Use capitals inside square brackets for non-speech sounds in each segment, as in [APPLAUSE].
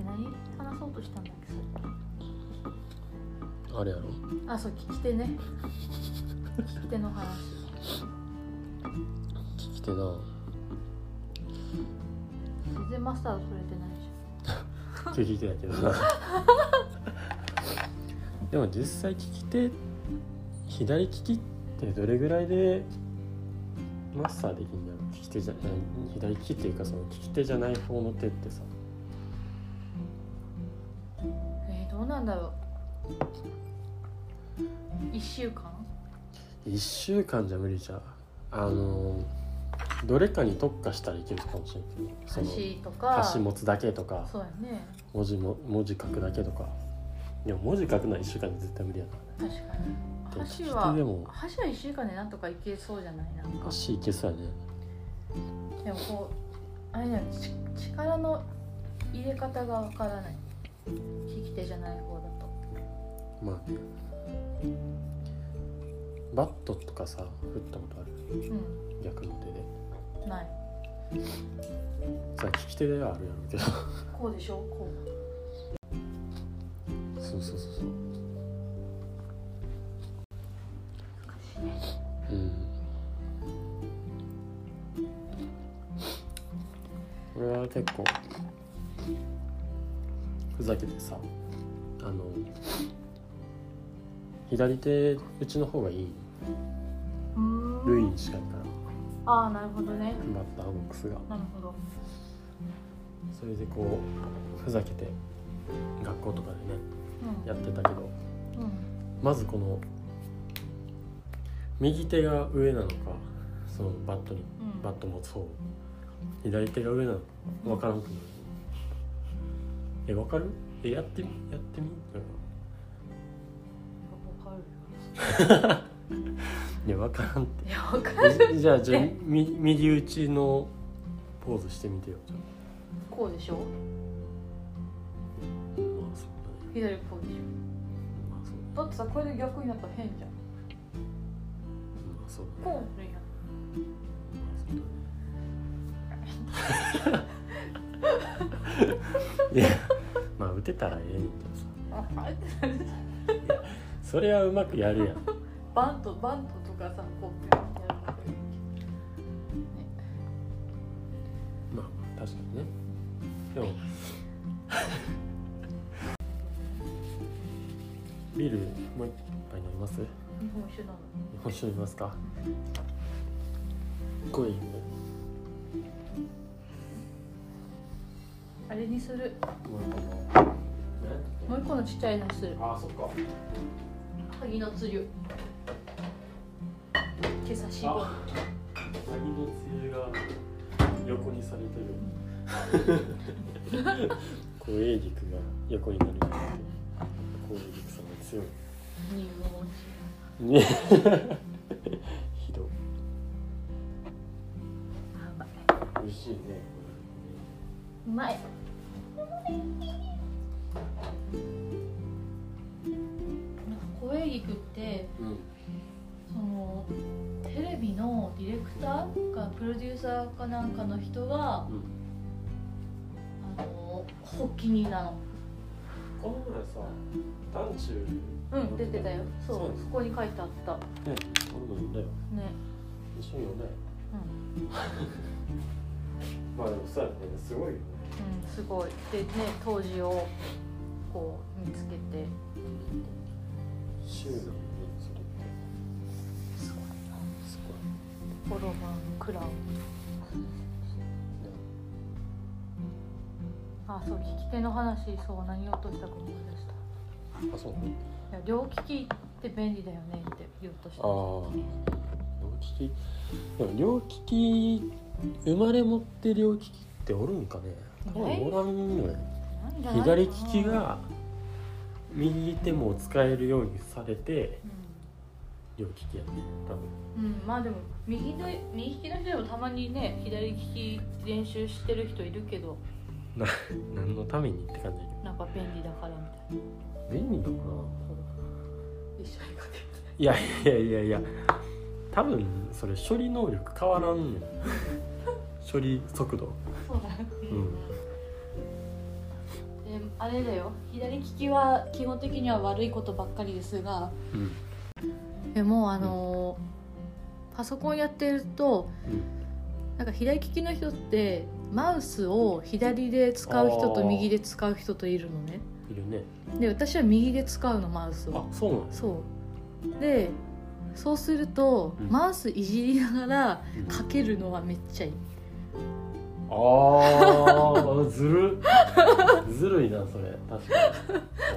け何話そうとしたんだっけさっあれやろ。きあそう聞き手ね。聞き手の話。聞き手な。全然マスタード取れてないじ聞き手やけどな。でも実際聞き手左利きってどれぐらいでマスターできるんだろう利き手じゃない左利きっていうかその利き手じゃない方の手ってさなんだろう。1週間？1週間じゃ無理じゃん。あのどれかに特化したらいけるかもしれんけど。その箸とか？箸持つだけとかそうやね。文字も文字書くだけとか。いや文字書くのは1週間で絶対無理やな。確かに。でも利き箸は手でも箸は1週間でなんとかいけそうじゃない？なんか。足いけそうやね。でもこうあれね。ち力の入れ方がわからない利き手じゃない方だと。まあねバットとかさ振ったことある？う逆の手で。んない。さ利き手ではあるやろうけど。こうでしょ？こそうそうそうそう。ううん。俺は結構ふざけてさあの左手うちの方がいい。ルイに近いからああなるほどね。バッターボックスが。なるほど。それでこうふざけて学校とかでねうん。やってたけど。うん。まずこの右手が上なのかそのバットにうん。バット持つ方。左手が上なのか分からんくなるえ分かる？えやってみ？やってみ？わかるいや分からんって。いやわかるえじゃあじゃあ右打ちのポーズしてみてよこうでしょあまあそうだね左こうでしまあそうだょだってさこれで逆になったら変じゃんまあそうだねこうするやんいやまあ打てたらええねんけどさ。それはうまくやるやん。[LAUGHS] バントバントとかさこうやるまあまあ確かにね。でも [LAUGHS] ビールもう一杯飲みます？日本酒なの日本酒飲みますか？こいあれにする。もう一個のもう一個のちっちゃいのにする。あそっか。萩のつゆ今朝絞る。あ。鍵のつゆが横にされてる。小エイリクが横になるなんて小エイリクさんが強い。ね [LAUGHS] ひど。い美味しいねうまい。なんか声菊ってうん。そのテレビのディレクターかプロデューサーかなんかの人がうん。あの発起人なの。この前さ団中うん出てたよ。そうそこに書いてあった。ね俺も読んだよ。ね。一緒に読んだよ。うん、[LAUGHS] まあでもそうやねすごいよすごい。でね当時をこう見つけて。すごいなす。フォロワーのクラウンあそう聞き手の話そう何を落としたか思い出した。あそう。ねいや両利きって便利だよねって言おうとした。ああ両利きでも両利き生まれ持って両利きっておるんかねおらんよねなんじゃないかな左利きが右手も使えるようにされて両利きやね多分。うん、うん、まあでも右で右利きの人でもたまにね左利き練習してる人いるけど。な何のためにって感じだなんか便利だからみたいな。便利のかな一緒にかけて。いやいやいやいや多分それ処理能力変わらんよ処理速度。そうだよ、うん。であれだよ。左利きは基本的には悪いことばっかりですがうん。でもあのパソコンやってるとうん。なんか左利きの人ってマウスを左で使う人と右で使う人といるのね。いるね。で私は右で使うのマウスを。あそうなんですそう。でそうすると、うん。マウスいじりながらうん。書けるのはめっちゃいいあーずる？[LAUGHS] ずるいなそれ。確か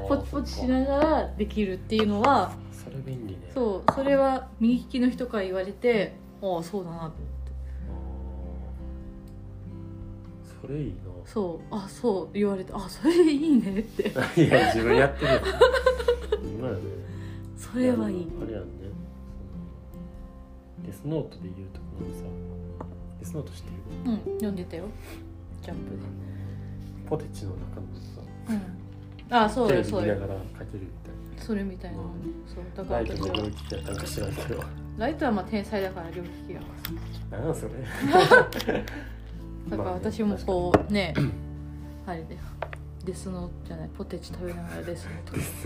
に。ポチポチしながらできるっていうのはそれ便利ね。うそうそれは右利きの人から言われてああそうだなと思って。それいいな。そうあそう言われてあそれいいねって。[LAUGHS] いや自分やってるよ。今やねそれはいい。あれやんね。デスノートで言うところのさデスノート知ってる？うん読んでたよ。ジャンプで。ポテチの中のさうん。あそうよそうよ見ながら書けるみたいそれみたいなのね。そうだからなライトの領域やったんか知らんけど。ライトはまあ天才だから両利きが何やそれ？[LAUGHS] だから私もこうねあれだよ。デスノートじゃない。ポテチ食べながらデスノート。デス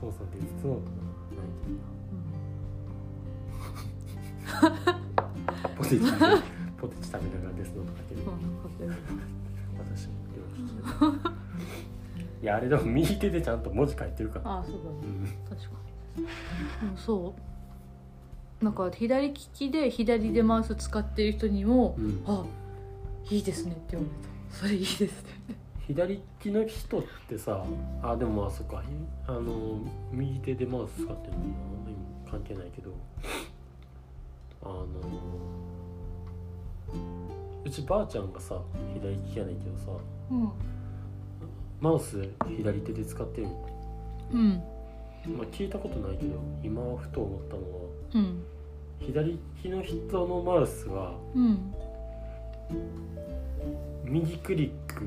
そうそうデスノート。なポテチポテチ食べながらデスノート書ける私も両利きやいやあれでも右手でちゃんと文字書いてるから。ああそうだねうん確かに。そう。なんか左利きで左でマウス使ってる人にもうん「あいいですね」って言われた「それいいですね」左利きの人ってさあでもまあそっか。あの右手でマウス使ってるのに関係ないけど。あのうちばあちゃんがさ左利きやねんけどさうん。マウス左手で使ってる。のうん。まあ聞いたことないけど今ふと思ったのはうん。左利きの人のマウスはうん。右クリック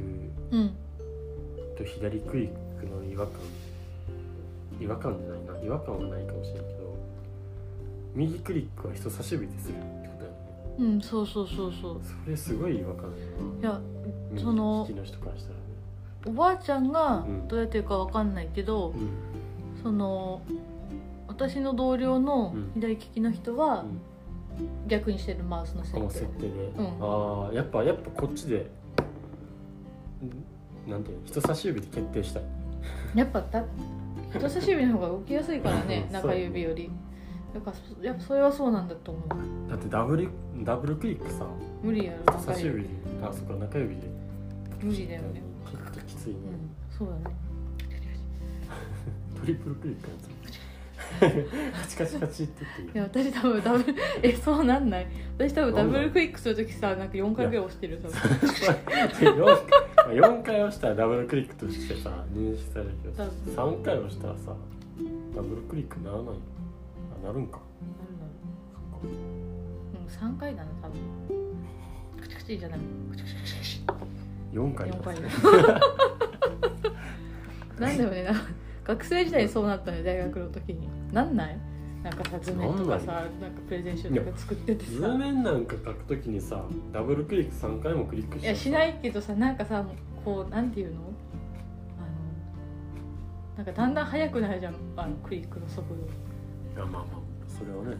うん。と左クリックの違和感違和感じゃないな違和感はないかもしれんけど右クリックは人差し指でするうんそうそうそうそう。それすごい違和感いやその利きの人からしたらね。おばあちゃんがうんどうやってるかわかんないけど、うん。その私の同僚のうん。左利きの人はうん。逆にしてるマウスの設この定設定で、うん。ああやっぱやっぱこっちでんなんていうの人差し指で決定したい。やっぱだ人差し指の方が動きやすいからね [LAUGHS] うん中指よりだからそやっぱそれはそうなんだと思う。だってダブルダブルクリックさ。無理やろ中人差し指あそっか中指で。無理だよね。ちょっときついね、うんそうだね。[LAUGHS] トリプルクリックやつ。[LAUGHS] カチカチカチって言っていや私多分ダブルえそうなんない？私多分ダブルクリックするときさなんか4回ぐらい押してる多分 4, 回押したらダブルクリックとしてさ認識されるけど多分。3回押したらさダブルクリックならないの？あなるんか。うん。3回だな多分。クチクチじゃない。クチクチクチクチ4回だ。4回なんだよねなんか学生時代にそうなったね大学の時に。なんない？なんかさ図面とかさなんかプレゼン集とか作ってて図さ面なんか書くときにさダブルクリック3回もクリックしていやしないけどさなんかさこうなんていうの？あのなんかだんだん速くなるじゃんあのクリックの速度。いやまあまあ。それはね。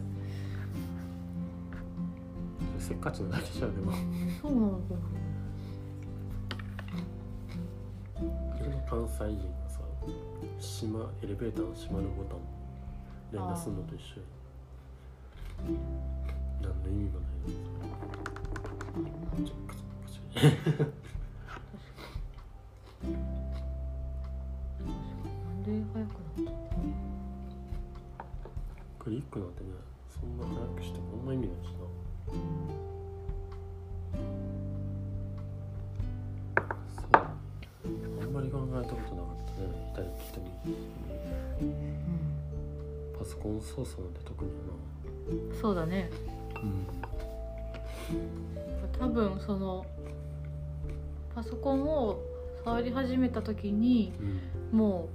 せっかちなだけじゃんでも。そうなのか自分の関西人がさ閉まエレベーターの閉まるボタン連打するのと一緒や何の意味もないのちょカチャカチャなんで速くなったクリックなんてねそんな早くしてもあんま意味ないしな。そう。あんまり考えたことなかったね。左利きと右利きパソコン操作なんて特にやそうだね。なうん。多分そのパソコンを触り始めた時にうん。も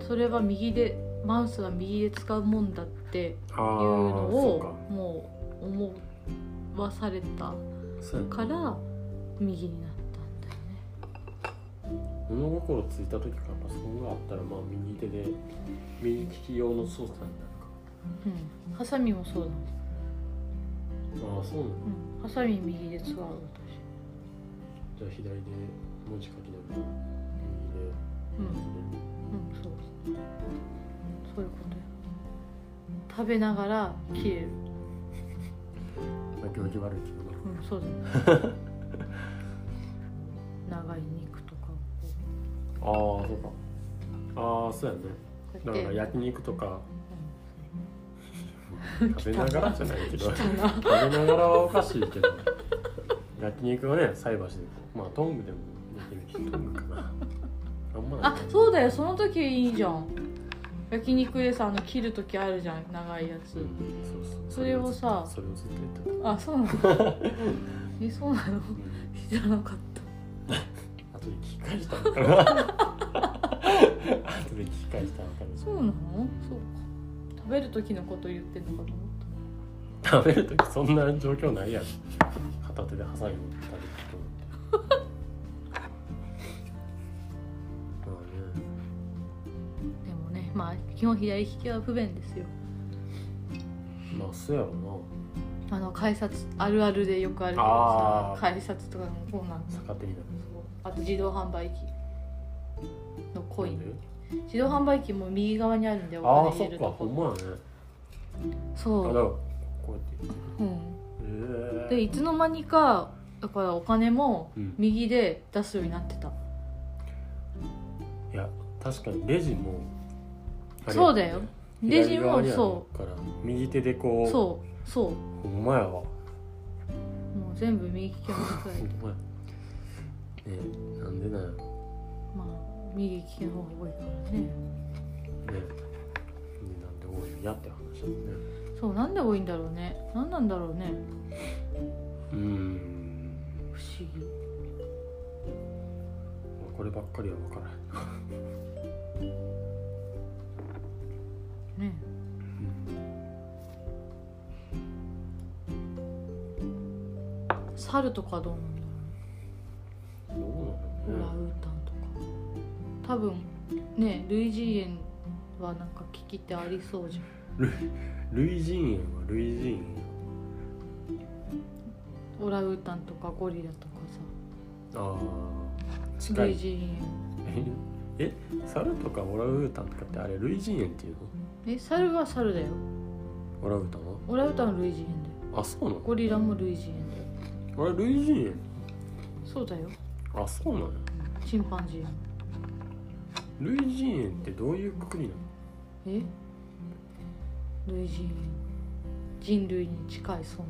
うそれは右でマウスは右で使うもんだっていうあのあをもう思わされたから右になったんだよね。物心ついた時からパソコンがあったらまあ右手で右利き用の操作になるうん。ハサミもそうだかああそうなの。うん。ハサミ右で使う私。じゃあ左で文字書きながらうん。右でうんそうそういうことよ食べながら切れる。まあ行儀悪いけどな。うんそうだね。長い肉とかああそうか。ああそうやね。だから焼肉とか。うん。食べながらじゃないけど。[LAUGHS] 汚食べなながらはおかしいけど。焼肉はね菜箸で。まあトングでもできるしトングか。なあんまない。あそうだよ。その時いいじゃん焼肉でさあの切る時あるじゃん長いやつ、うん。そうそうそれをさそれをずっとやってた。あそうなの？えそうなの？うん。知らなかった。後で聞き返したのかな。[LAUGHS] 後で聞き返したのかな。そうなの？そうか。食べる時のこと言ってんのかと思っ食べるときそんな状況ないやろ。片手でハサミ持って食べる人なんてまあ基本左利きは不便ですよ。まあそうやろあの改札あるあるでよくあるけどさ改札とかのこうなんな逆手になる。そう。あと自動販売機のコイン。なんで？自動販売機も右側にあるんでおああそっか金入れるとこ。ほんまやね。そう。あだからこうやって。うん。ええでいつの間にかだからお金もうん。右で出すようになってた、いや確かにレジもそうだよ。レジもそから右手でこう。うそうそう。ほんまやわ。もう全部右利きを間違ほんえてまや。ねえなんでなんやろ。まあ右利きの方が多いからね。ね。えなんで多いんやって話だね。そうなんで多いんだろうね。何なんだろうね。うーん。不思議。こればっかりは分からへんね。猿とかどうなんだろどうなうオランのねウータンとか。多分ね類人猿はなんか危機ってありそうじゃん。[LAUGHS] 類人猿は類人オランウータンとかゴリラとか猿あ近い。類人え？え？猿とかオランウータンとかってあれ類人猿っていうの？猿え猿は猿だよ。オランウータンは？オランウータンは類人猿だよ。あそうなの？ゴリラも類人猿だよ。あれ類人そうだよ。猿あそうなの？チンパンジー。類人猿ってどういうくくりなの？え？類人猿人類に近い存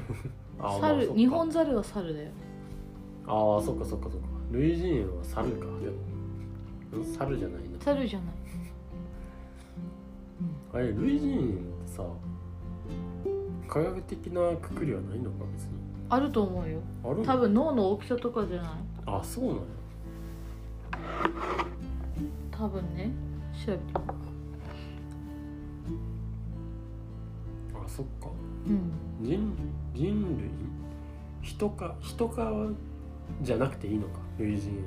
[LAUGHS] あ在猿まあ日本猿は猿だよ。ああそっかそっかそっか。類人猿は猿か。でもん猿じゃないな。猿じゃないあれ類人猿ってさ科学的なくくりはないのか別に。あると思うよ。ある？多分脳の大きさとかじゃない？あそうなんや多分ね。調べて。あそっか。うん。人人類？人か人かじゃなくていいのか類人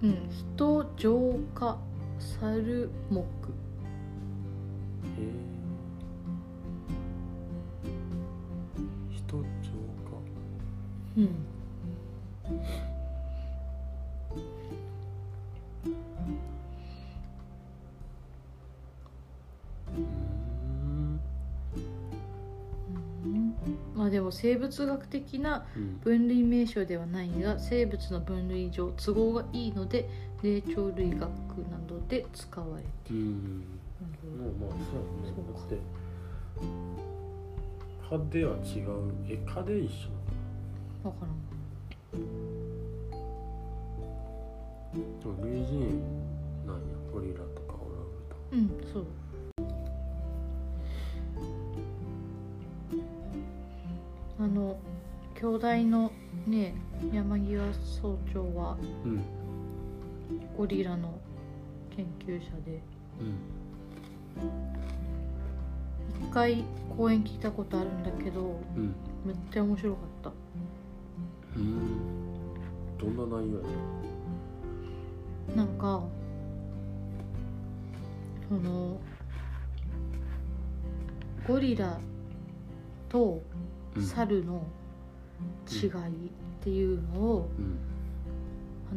猿って。うん。人浄化猿目へえ人浄化うんうんまあでも生物学的な分類名称ではないが生物の分類上都合がいいので霊長類学などで使われているまあまあそうやねだって科では違うえ科で一緒なのか。らんなでも類人なんやゴリラとか。オランウータンうんそうあの兄弟のね山際総長はうんゴリラの研究者でうん一回講演聞いたことあるんだけどうん。めっちゃ面白かった。うん。どんな内容やなんかそのゴリラとうん。猿の違いっていうのをうん。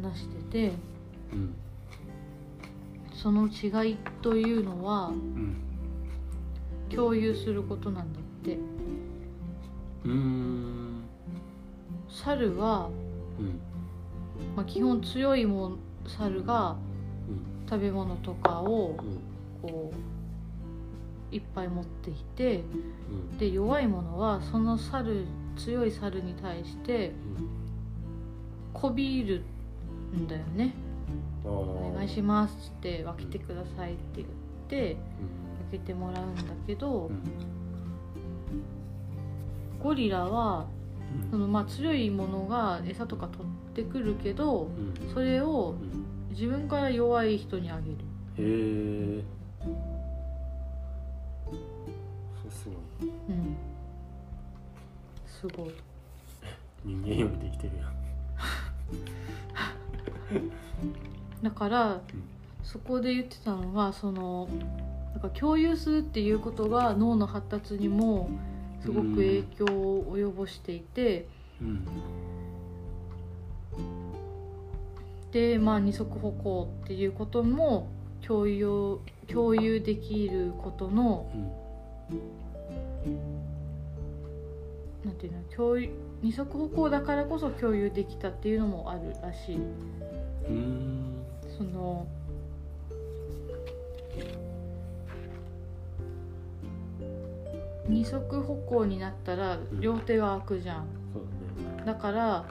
話しててうんその違いというのはうん共有することなんだって。うーん。猿は、うん。まあ、基本強いもん猿がうん。食べ物とかをうん。こういっぱい持ってきてうん。で弱いものはその猿強い猿に対してこびるんだよねお願いしますって分けてくださいって言って分けてもらうんだけどうん。ゴリラはうん。そのまあ強いものが餌とか取ってくるけどうん。それをうん。自分から弱い人にあげる。へえ。そうすごい。うん。すごい。[LAUGHS] 人間よりできてるやん [LAUGHS] だからそこで言ってたのがそのなんか共有するっていうことが脳の発達にもすごく影響を及ぼしていてうん。でまあ二足歩行っていうことも共有共有できることのうん。なんていうの共有二足歩行だからこそ共有できたっていうのもあるらしい。うーんその二足歩行になったらん。両手が空くじゃん、そうだね。だから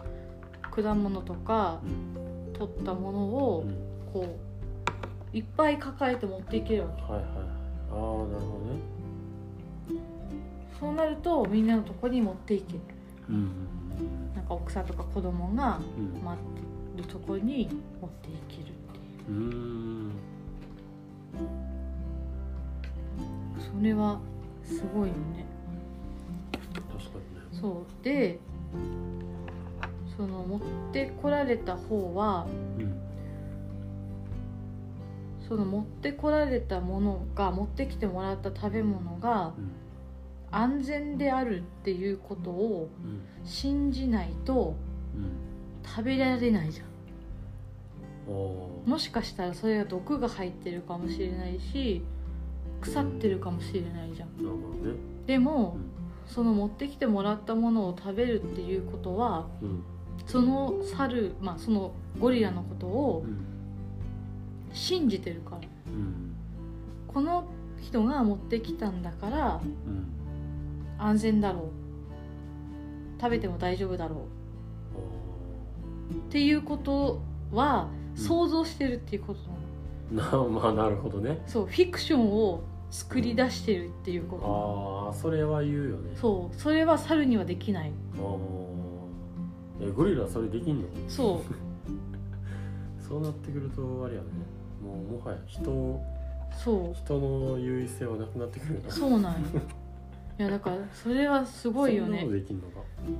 果物とかうん。取ったものをうん。こういっぱい抱えて持っていけるわけ。はいはいはい。ああなるほどね。そうなるとみんなのとこに持っていける。うん。なんか奥さんとか子供がうん。待ってるとこに持っていけるそれはすごいよね。確かにね。そう。でその持ってこられた方はうん。その持ってこられたものが持ってきてもらった食べ物がうん安全であるっていうことをうん。信じないとうん。食べられないじゃんもしかしたらそれが毒が入ってるかもしれないし腐ってるかもしれないじゃん。でもうん。その持ってきてもらったものを食べるっていうことはうん。その猿まあそのゴリラのことをうん。信じてるから。うん。この人が持ってきたんだからうん。安全だろう。食べても大丈夫だろおうっていうことはうん想像してるっていうことなの、ー [LAUGHS] なまあなるほどね。そうフィクションを作り出してるっていうこと。ああそれは言うよね。そうそれは猿にはできない。あー。えゴリラそれできんの？そう。[LAUGHS] そうなってくるとあれやね。もうもはや人そう。人の優位性はなくなってくるなそうなんよ。[LAUGHS] いやだからそれはすごいよね。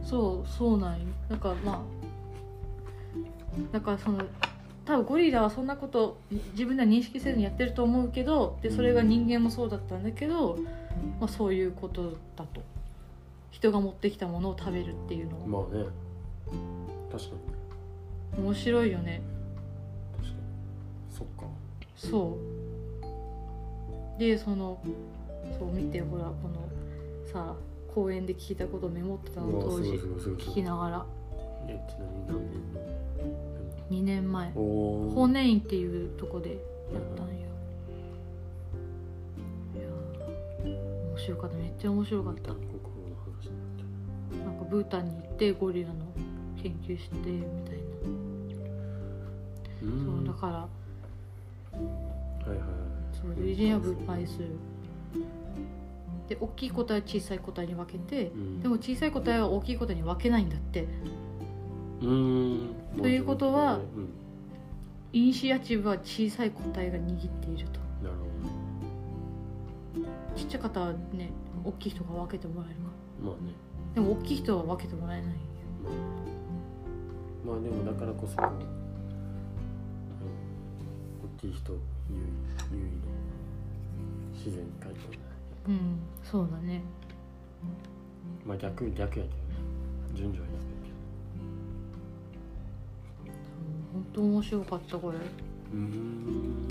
そうそうなんよ。だからまあだからその多分ゴリラはそんなこと自分では認識せずにやってると思うけどでそれが人間もそうだったんだけど、まあ、そういうことだと。人が持ってきたものを食べるっていうのは。まあね。確かに。面白いよね。確かに。そっか。そう。でそのそう見てほらこのさ公園で聞いたことをメモってたの当時。聞きながら。えちなみに何年2年前。法然院っていうとこでやったんよ。いやー面白かった。めっちゃ面白かった。なんかブータンに行ってゴリラの研究してみたいな。てうそんうだから。はいはいはい。そう類人は分配するで大きい個体は小さい個体に分けてうん。でも小さい個体は大きい個体に分けないんだってということはうん。イニシアチブは小さい個体が握っていると。なるほちっちゃかったらね大きい人が分けてもらえるか。どまあね。でも大きい人は分けてもらえないまあでもだからこそこう、うん。っていう人優位優位の自然界とねうん。そうだね。まあ逆逆やけどね。順序は本当面白かったこれ。うーん。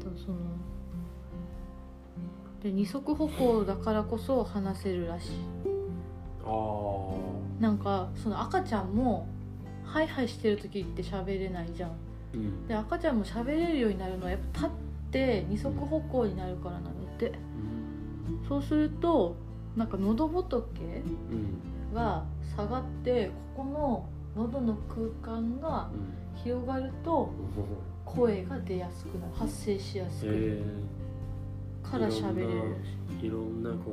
とそので二足歩行だからこそ話せるらしい。ああなんかその赤ちゃんもハイハイしてる時って喋れないじゃん。うん。で赤ちゃんも喋れるようになるのはやっぱ立って二足歩行になるからなのって。そうするとなんか喉仏うんが下がってここの喉の空間がうん。広がると声が出やすくなる発声しやすくなる。え。から喋れる。いろんなこう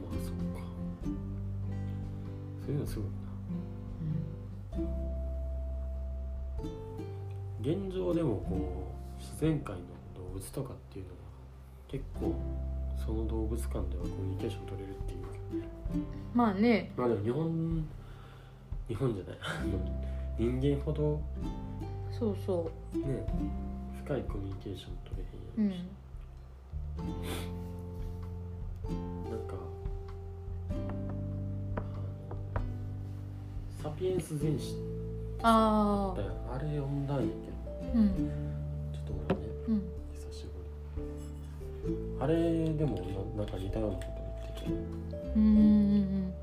まあそうか。そういうのすごいな。現状でもこう自然界の動物とかっていうのは結構その動物間ではコミュニケーション取れるっていうまあね。まあでも日本日本じゃない？[LAUGHS] 人間ほどそうそね深いコミュニケーション取ううれへんやろし、ん。なんかあのサピエンス全史あだよあれ読んだんやけど。あうん。ちょっと前ねうん。久しぶり。あれでもななんか似たようなこと言っててうんうん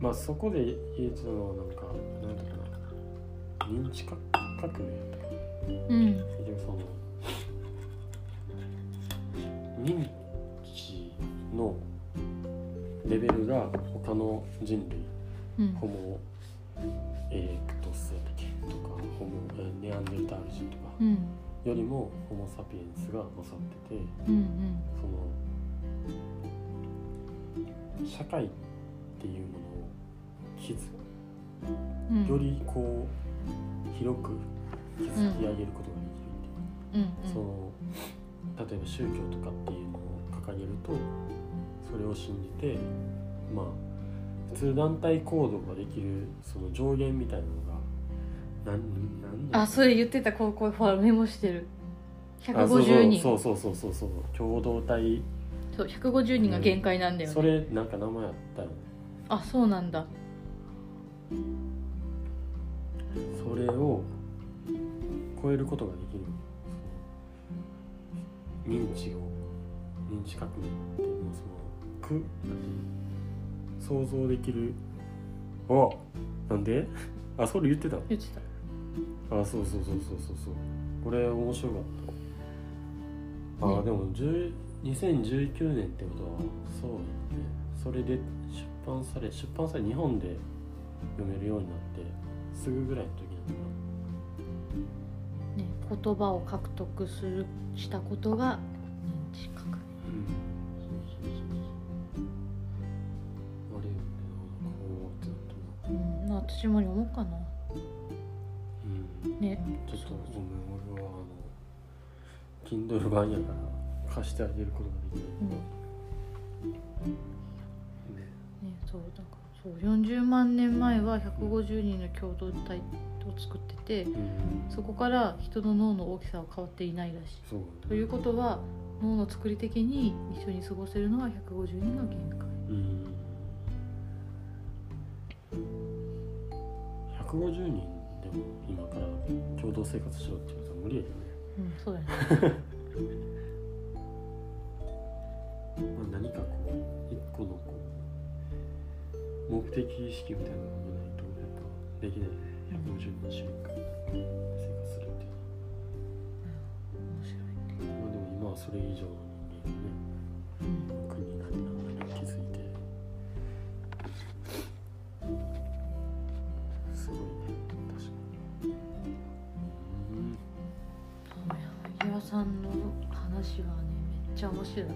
まあそこで言えてたのはなんかなんだろうな認知革革命うんうん結局その認知のレベルが他の人類うんホモ・エレクトスとかホモえネアンデルタール人とかうんよりもホモ・サピエンスが勝っててうん。その社会っていうものを築うん。よりこう広く築き上げることができるっていう。うん。その例えば宗教とかっていうのを掲げるとそれを信じてまあ普通団体行動ができるその上限みたいなのがなんなんあそれ言ってたこうこうほらメモしてる。あ150人。そうそうそうそうそう。共同体そう150人が限界なんだよね、それなんか名前あったよね。あそうなんだ。それを超えることができる。認知を認知革命っていうのはそのく想像できる。あなんで？あそれ言ってた。言ってた。あそうそうそうそうそうそう。これ面白かった。あ、ね。でも10 2019年ってことはそうだねそれで出版され出版され日本で読めるようになってすぐぐらいの時なのかなね言葉を獲得するしたことが認知革命うんそうそうそうあれよねこうってなってなうん私も読もうかなうんねちょっとごめん俺はあの Kindle 版やから貸してあげることができうん。ね。ねそうだからそう40万年前は150人の共同体を作っててうん。そこから人の脳の大きさは変わっていないらしい。ということは脳の作り的に一緒に過ごせるのは150人が限界。うん。150人でも今から共同生活しろって言うと無理やよね。うんそうだよね [LAUGHS] まあ、何かこう一個のこう目的意識みたい。なものがない。とやっぱできない。ね150の瞬間生活するってい。う面白い。まあでも今はそれ以上の人間がね国なりなんなり気づい。てすごい。ね確かにうんそう柳葉さんの話はねめっちゃ面白い。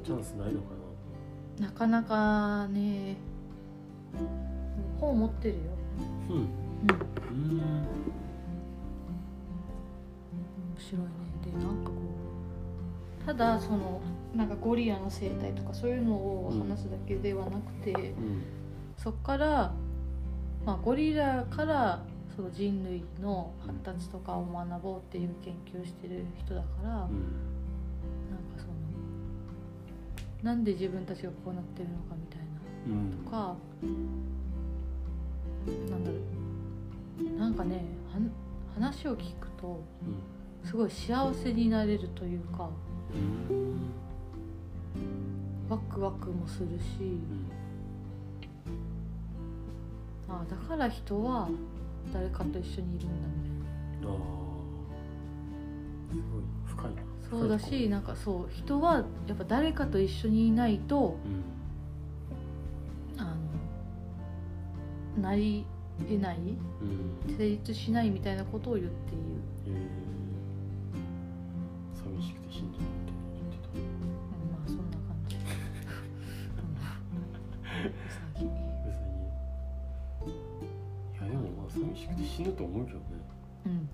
チャンスないのかななかなかね。本持ってるよ、うんう。ん、うん。面白いね。でなんかこうただそのなんかゴリラの生態とかそういうのを話すだけではなくて、うん。そっからまあ、ゴリラからその人類の発達とかを学ぼうっていう研究をしてる人だから、うん。そのなんで自分たちがこうなってるのかみたいうん。なとか、なんだろう。なんかね話を聞くとうん。すごい幸せになれるというかうん。ワクワクもするしうん。あだから人は誰かと一緒にいるんだみたいな。ああ。すごい深いなそうだしなんかそう人はやっぱ誰かと一緒にいないとうん。あのなり得ないうん。成立しないみたいなことを言っている、え。ー、寂しくて死んじゃうって言ってたうん、まあそんな感じ。[LAUGHS] うさぎ。うさぎ。いやでもまあ寂しくて死ぬと思うけどね。うん。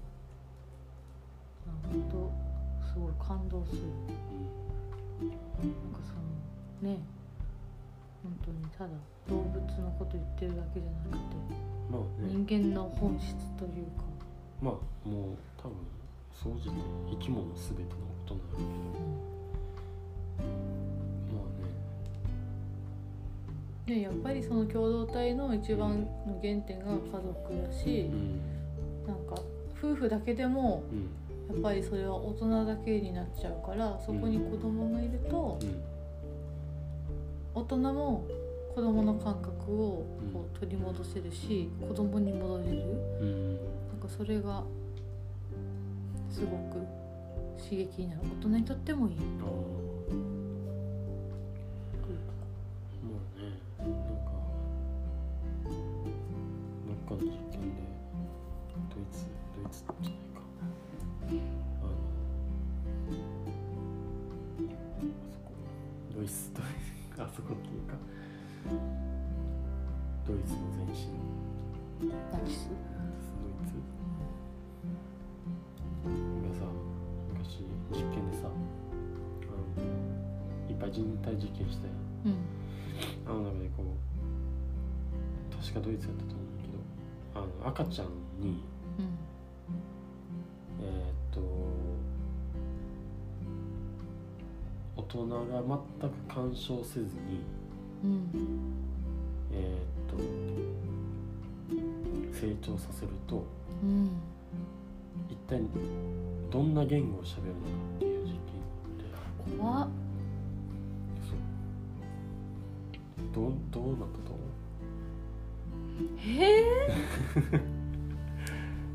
本当すごい感動する。うんなんかそのね本当にただ動物のこと言ってるだけじゃなくてまあね。人間の本質というか、まあもう多分総じて生き物全てのことなんだけど。うん。まあね。でやっぱりその共同体の一番の原点が家族だしう、ん。なんか夫婦だけでもうんやっぱりそれは大人だけになっちゃうからそこに子供がいるとうん大人も子供の感覚をこう取り戻せるし子供に戻れる。うん。なんかそれがすごく刺激になる。大人にとってもいい。ああまあねなんかどっか実験したやんうん。あの中でこう確かドイツやったと思うけどあの赤ちゃんにうん。えーっと大人が全く干渉せずにうん。えーっと成長させるとうん。一体どんな言語を喋るのかっていう実験があって。怖っどうどうなったと思う？へえ。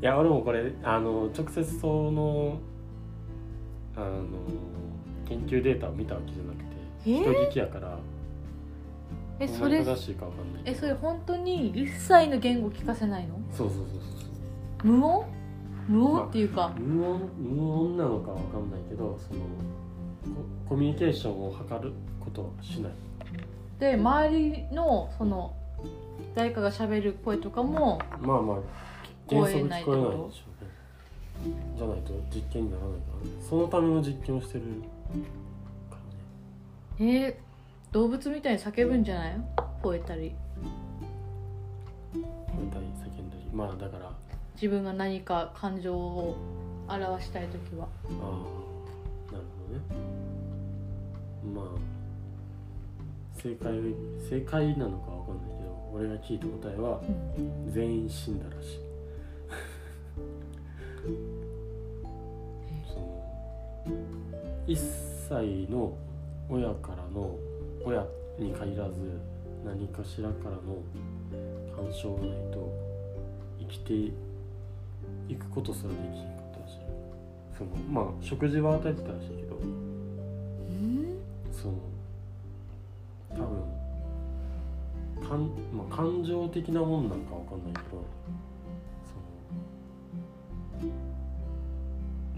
[LAUGHS] いや俺もこれあの直接そのあの研究データを見たわけじゃなくてえ人聞きやからえそれ正しいかわかんないえそれ本当に一切の言語聞かせないの？そうそうそうそう無音？無音？っていうか。無音無音なのかわかんないけどそのココミュニケーションを図ることはしないで周りのその誰かが喋る声とかもまあまあ原則聞こええないじゃないと実験にならないから。ねそのための実験をしてるからね。えー動物みたいに叫ぶんじゃない？吠えたり。吠えたり叫んだり。まあだからあ自分が何か感情を表したい時は。あなるほどね。まあ正解正解なのかわかんないけど俺が聞いた答えはうん。全員死んだらしい。その1歳の親からの親に限らず何かしらからの干渉がないと生きていくことすらできなかったらしい。そのまあ食事は与えてたらしいけど。うん。そのかん、まあ、感情的なもんなんかわかんないけどその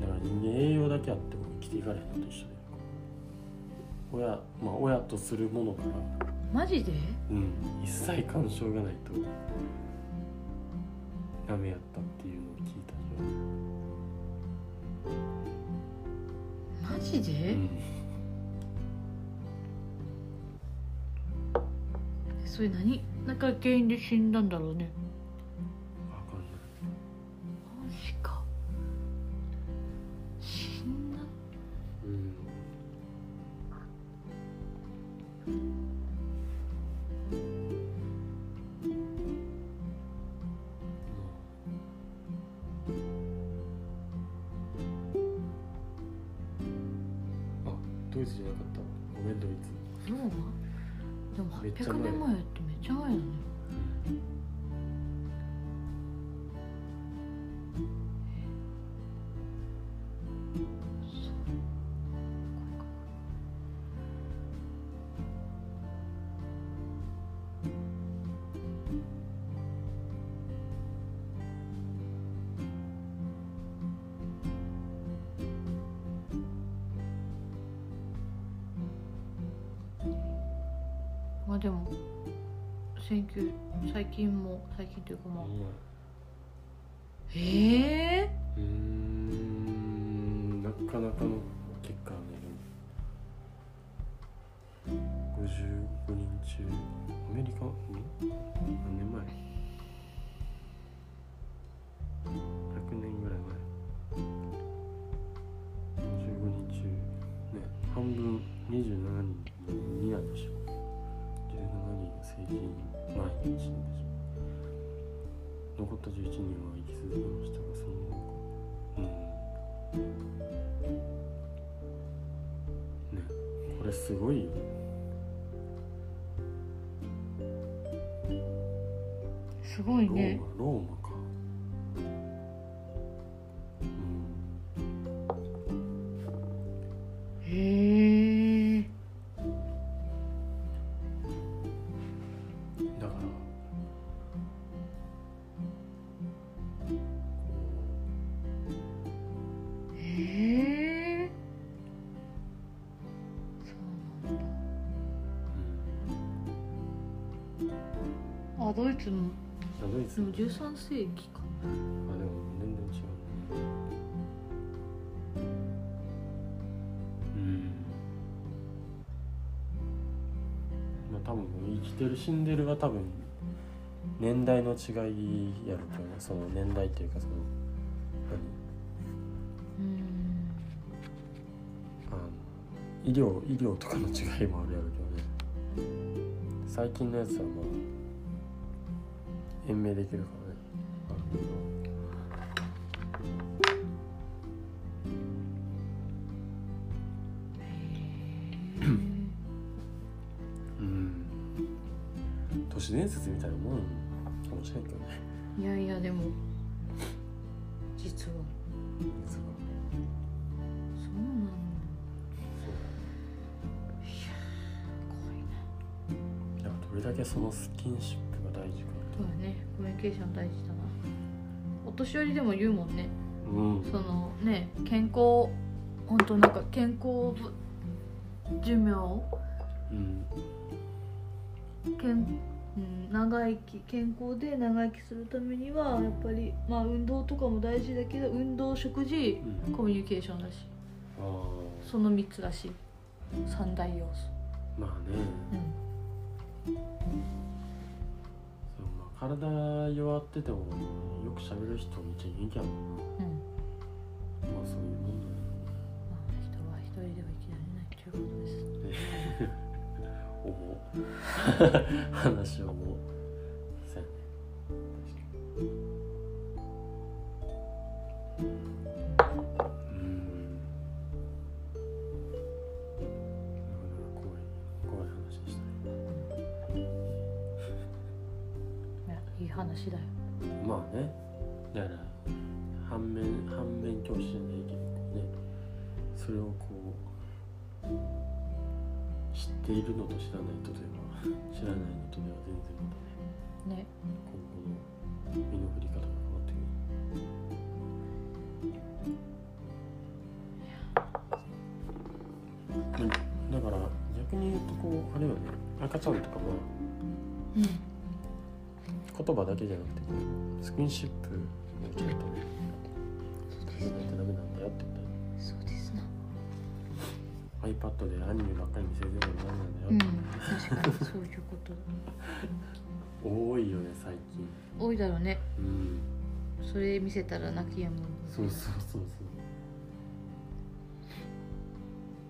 だから人間栄養だけあっても生きていかれへんのと一緒で親まあ親とするものからマジで？うん一切干渉がないとダメやったっていうのを聞いたマジで、うんそれ何？なんか原因で死んだんだろうね。100年前でも19最近も最近というかまあ。うん。ええうーん。なかなかの結果ね55人中アメリカん何年前？100年ぐらい前。55人中ね半分27った11人は生き続けましたがそのうん。ね。これすごいよ。ねすごいローね。マローマ。か世紀かあでも全然違うねうんまあ多分生きてる死んでるは多分年代の違いやるけどねその年代っていうかそのうん何？あの医療医療とかの違いもあるやろうけどね。最近のやつはまあ延命できるからうん。都市伝説みたいなもんかもしれんけどね。いやいやでも。実は。実はそうなんだ。そういや怖いな。だからどれだけそのスキンシップが大事かそうだね。コミュニケーション大事だな。お年寄りでも言うもんね。うん。そのね健康本当なんか健康寿命うん。健、うん、長生き健康で長生きするためにはやっぱりまあ運動とかも大事だけど運動食事うん。コミュニケーションだし。その3つだし。三大要素。まあね。うん。そうまあ体弱っててもよく喋る人めっちゃ元気やもんなうんまあそういうもんだよまあ人は一人では生きられないということです。ね [LAUGHS] 思う。[LAUGHS] 話を思うそうスキンシップもちゃんとねさせないとダメなんだよって言っそうですな iPad でアニメばっかり見せてもダメなんだようん確かにそういうこと多いよね最近。多いだろうね。うん。それ見せたら泣きやむそうそうそう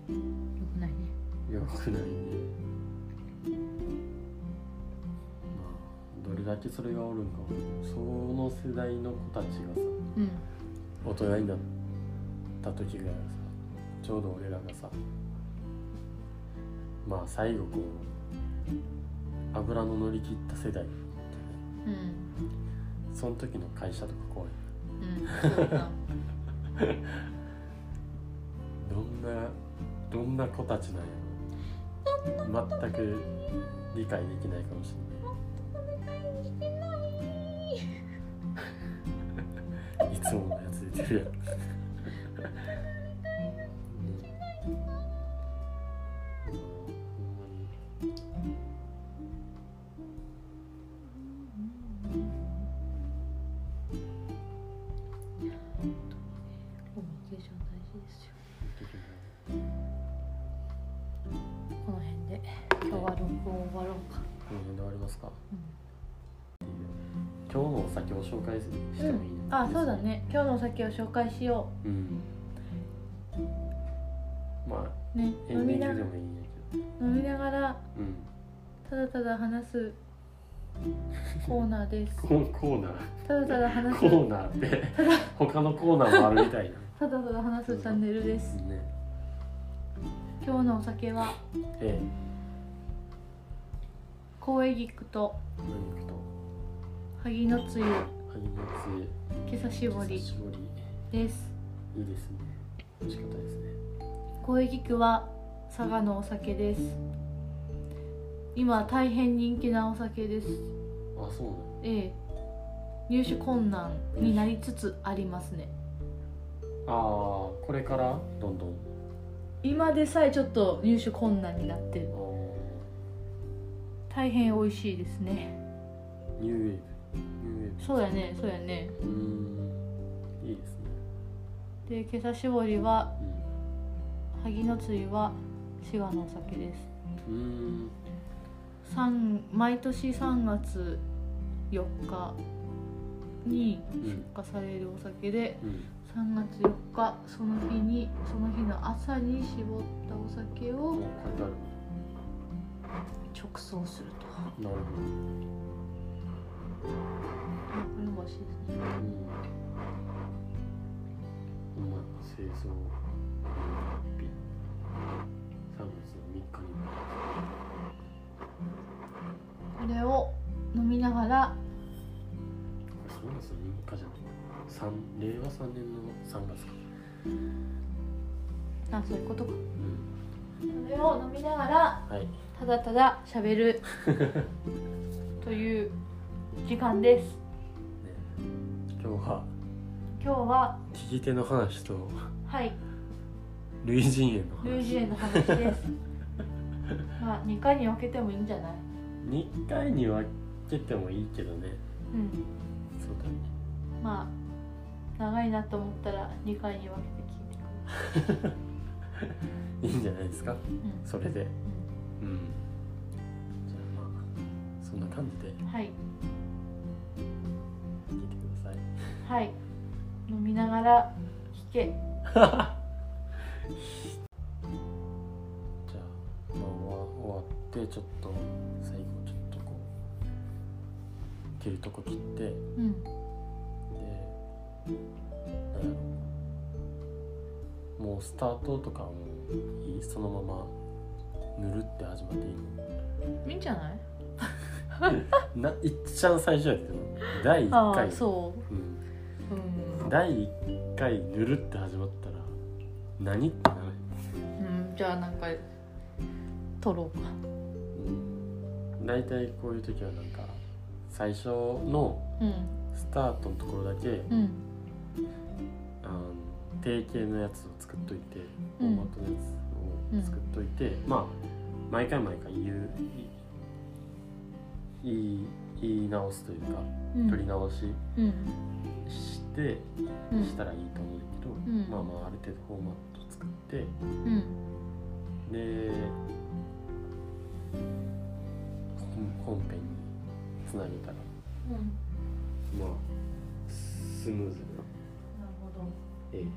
そよくないね。うよくないねだけそれがおるんかも。その世代の子たちがさうん大人になった時がさちょうど俺らがさまあ最後こう油の乗り切った世代うんその時の会社とか怖い。うん。[LAUGHS] どんなどんな子たちなんやろ。全く理解できないかもしれのを紹介しよう。ん。まあうね飲みな飲みながらうん。ただただ話すコーナーです。[LAUGHS] コーナー。ただただ話す。コーナーって他のコーナーもあるみたいな。[LAUGHS] ただただ話すチャンネルです。ね。今日のお酒はええ。高江菊と何行くと。萩のつゆ。萩の今朝絞り。つ絞りです。いいですね。美味しかったですね。高江菊は佐賀のお酒です。今大変人気なお酒です。あそうなのええ。入手困難になりつつありますね。ああこれからどんどん。今でさえちょっと入手困難になってる。大変美味しいですね。ニューウェーブ。ニューウェーブ。そうやねそうやね。うーん。いいですねで今朝絞りはうん萩のつゆは滋賀のお酒です。毎年3月4日にうん出荷されるお酒でうん。3月4日その日にその日の朝に絞ったお酒を直送すると。なるほど。あこれも美味しいですね。うんまや製造日3月の3日にこれを飲みながらこれ3月の3日じゃない三令和3年の3月かあそういうことかうんそれを飲みながらはいただただ喋るという時間です。ね今日は今日は聞き手の話とはい。類人猿の話。類人猿の話です。[LAUGHS] まあ2回に分けてもいいんじゃない？2回に分けてもいいけどね。うん。そうだね。まあ長いなと思ったら2回に分けて聞いてくい。[LAUGHS] いんじゃないですか？るそれで。うん、うん。じゃあまあそんな感じでうん、はい。聞いてください。はい飲みながら聞け。[LAUGHS] じゃあ、まあ、終わってちょっと最後ちょっとこう切るとこ切ってでうん。なんやろ。もうスタートとかはもういい？そのままぬるって始まっていいいいんじゃない？の [LAUGHS] ないっちゃん最初やけど第1あ回。あそうん、う。うん、第1回ぬるって始まったら何ってなる？うん、じゃあなんか撮ろうか。うん。大体こういう時はなんか最初のうん。スタートのところだけうん。あの定型のやつを作っといてフうん。ォーマットのやつを作っといて、まあ毎回毎回言う言い言い直すというか、うん。取り直しうん。してうん。したらいいと思うけど、うん。まあまあある程度フォーマット作って。うん。で本本編につなげたらうん。まあスムーズになるほど。ええ